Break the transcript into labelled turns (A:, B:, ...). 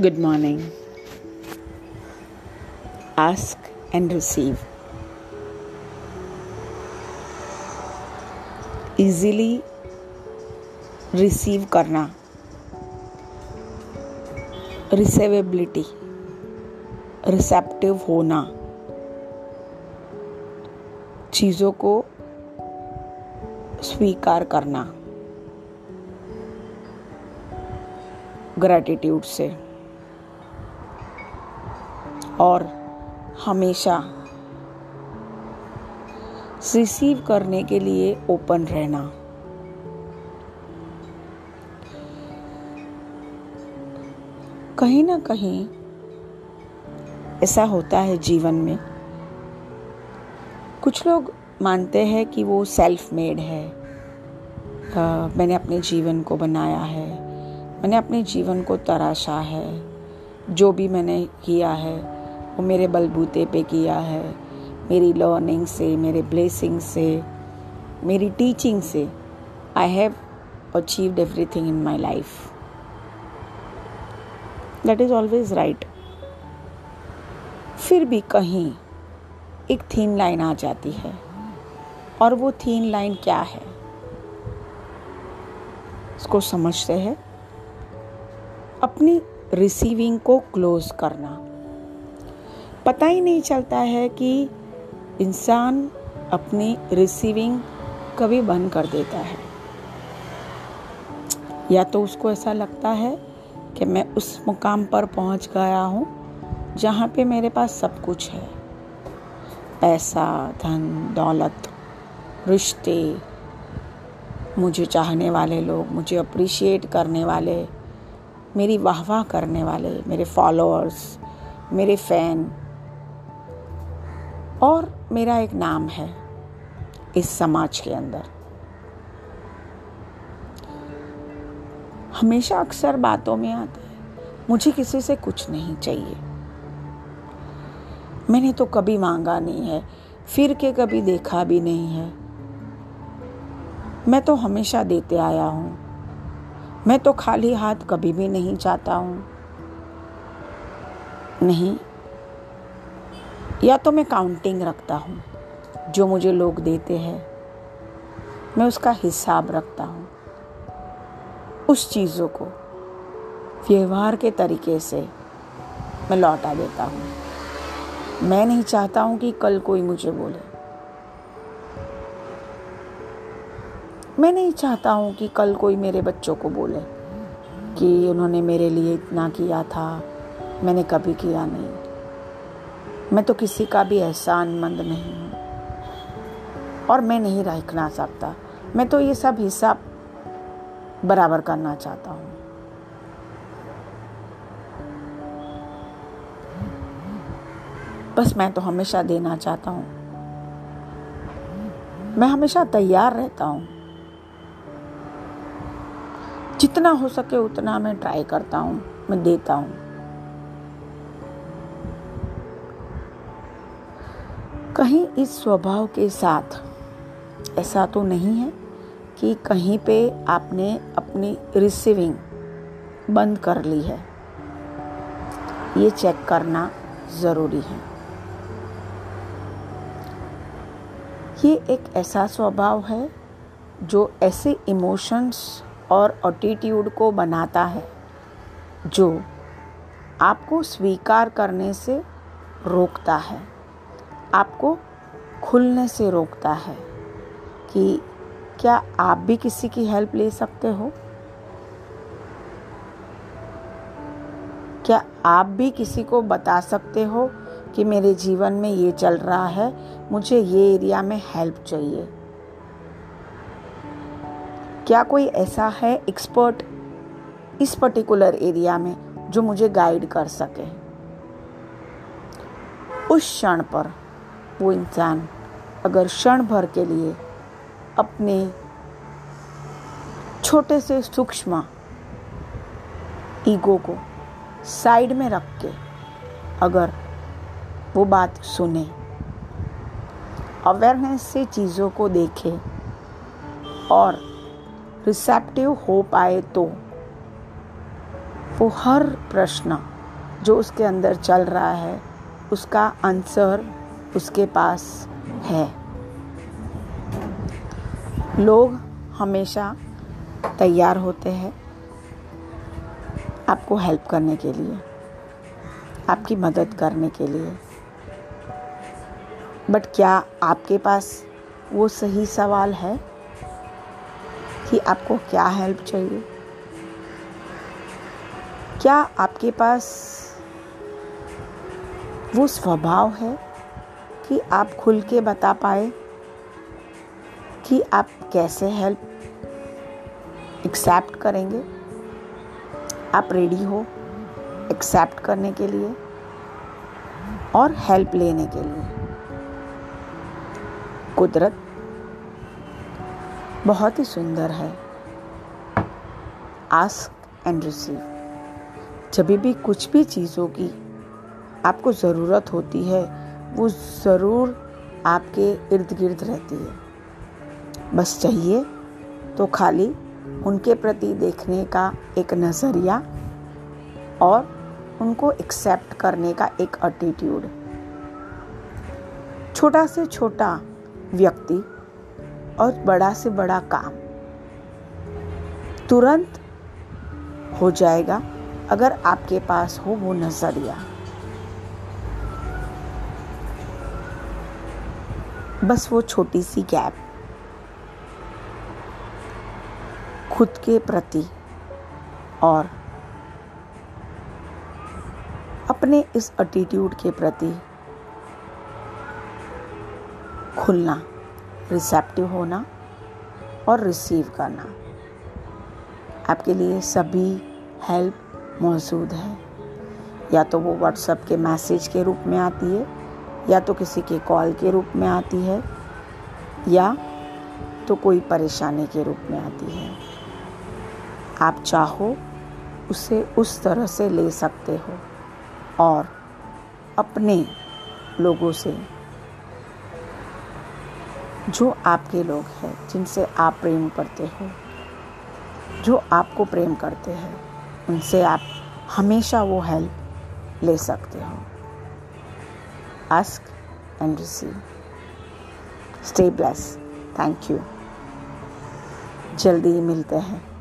A: Good morning ask and receive easily receive करना. Receivability receptive होना. चीज़ों को स्वीकार करना. ग्रैटिट्यूड से. और हमेशा रिसीव करने के लिए ओपन रहना। कहीं ना कहीं ऐसा होता है जीवन में। कुछ लोग मानते हैं कि वो सेल्फ मेड है। आ, मैंने अपने जीवन को बनाया है। मैंने अपने जीवन को तराशा है। जो भी मैंने किया है वो मेरे बलबूते पे किया है, मेरी लर्निंग से, मेरे ब्लेसिंग से, मेरी टीचिंग से I have achieved everything in my life that is always right फिर भी कहीं एक थीन लाइन आ जाती है। और वो थीन लाइन क्या है? उसको समझते हैं। अपनी रिसीविंग को क्लोज करना। पता ही नहीं चलता है कि इंसान अपनी रिसीविंग कभी बंद कर देता है। या तो उसको ऐसा लगता है कि मैं उस मुकाम पर पहुँच गया हूँ जहाँ पे मेरे पास सब कुछ है। पैसा, धन, दौलत, रिश्ते, मुझे चाहने वाले लोग, मुझे अप्रिशिएट करने वाले, मेरी वाह वाह करने वाले, मेरे फॉलोअर्स मेरे फ़ैन और मेरा एक नाम है इस समाज के अंदर। हमेशा अक्सर बातों में आता है, मुझे किसी से कुछ नहीं चाहिए। मैंने तो कभी मांगा नहीं है, फिर के कभी देखा भी नहीं है। मैं तो हमेशा देते आया हूँ। मैं तो खाली हाथ कभी भी नहीं चाहता हूँ। नहीं या तो मैं काउंटिंग रखता हूँ, जो मुझे लोग देते हैं। मैं उसका हिसाब रखता हूँ, उस चीज़ों को, व्यवहार के तरीके से मैं लौटा देता हूँ। मैं नहीं चाहता हूँ कि कल कोई मुझे बोले। मैं नहीं चाहता हूँ कि कल कोई मेरे बच्चों को बोले कि उन्होंने मेरे लिए इतना किया था, मैंने कभी किया नहीं। मैं तो किसी का भी एहसान मंद नहीं हूँ। और मैं नहीं रखना सकता मैं तो ये सब हिस्सा बराबर करना चाहता हूँ। बस मैं तो हमेशा देना चाहता हूँ। मैं हमेशा तैयार रहता हूँ। जितना हो सके उतना मैं ट्राई करता हूँ। मैं देता हूँ। कहीं इस स्वभाव के साथ ऐसा तो नहीं है कि कहीं पे आपने अपनी रिसीविंग बंद कर ली है। ये चेक करना ज़रूरी है। ये एक ऐसा स्वभाव है जो ऐसे इमोशंस और एटीट्यूड को बनाता है, जो आपको स्वीकार करने से रोकता है। आपको खुलने से रोकता है कि क्या आप भी किसी की हेल्प ले सकते हो? क्या आप भी किसी को बता सकते हो कि मेरे जीवन में ये चल रहा है, मुझे ये एरिया में हेल्प चाहिए? क्या कोई ऐसा है एक्सपर्ट इस पर्टिकुलर एरिया में जो मुझे गाइड कर सके? उस क्षण पर वो इंसान अगर क्षण भर के लिए अपने छोटे से सूक्ष्म ईगो को साइड में रख के अगर वो बात सुने अवेयरनेस से चीज़ों को देखे और रिसेप्टिव हो पाए तो वो हर प्रश्न जो उसके अंदर चल रहा है, उसका आंसर उसके पास है। लोग हमेशा तैयार होते हैं आपको हेल्प करने के लिए, आपकी मदद करने के लिए। बट क्या आपके पास वो सही सवाल है कि आपको क्या हेल्प चाहिए? क्या आपके पास वो स्वभाव है कि आप खुल के बता पाए कि आप कैसे हेल्प एक्सेप्ट करेंगे। आप रेडी हो एक्सेप्ट करने के लिए और हेल्प लेने के लिए। कुदरत बहुत ही सुंदर है। आस्क एंड रिसीव जब भी कुछ भी चीज़ों की आपको ज़रूरत होती है वो ज़रूर आपके इर्द गिर्द रहती है। बस चाहिए तो खाली उनके प्रति देखने का एक नज़रिया और उनको एक्सेप्ट करने का एक एटीट्यूड छोटा से छोटा व्यक्ति और बड़ा से बड़ा काम। तुरंत हो जाएगा अगर आपके पास हो वो नज़रिया। बस वो छोटी सी गैप। खुद के प्रति और अपने इस एटीट्यूड के प्रति खुलना रिसेप्टिव होना और रिसीव करना। आपके लिए सभी हेल्प मौजूद है। या तो वो व्हाट्सएप के मैसेज के रूप में आती है या तो किसी के कॉल के रूप में आती है, या तो कोई परेशानी के रूप में आती है। आप चाहो, उसे उस तरह से ले सकते हो और अपने लोगों से, जो आपके लोग हैं, जिनसे आप प्रेम करते हो, जो आपको प्रेम करते हैं, उनसे आप हमेशा वो हेल्प ले सकते हो। Ask and receive. Stay blessed. Thank you. जल्दी मिलते हैं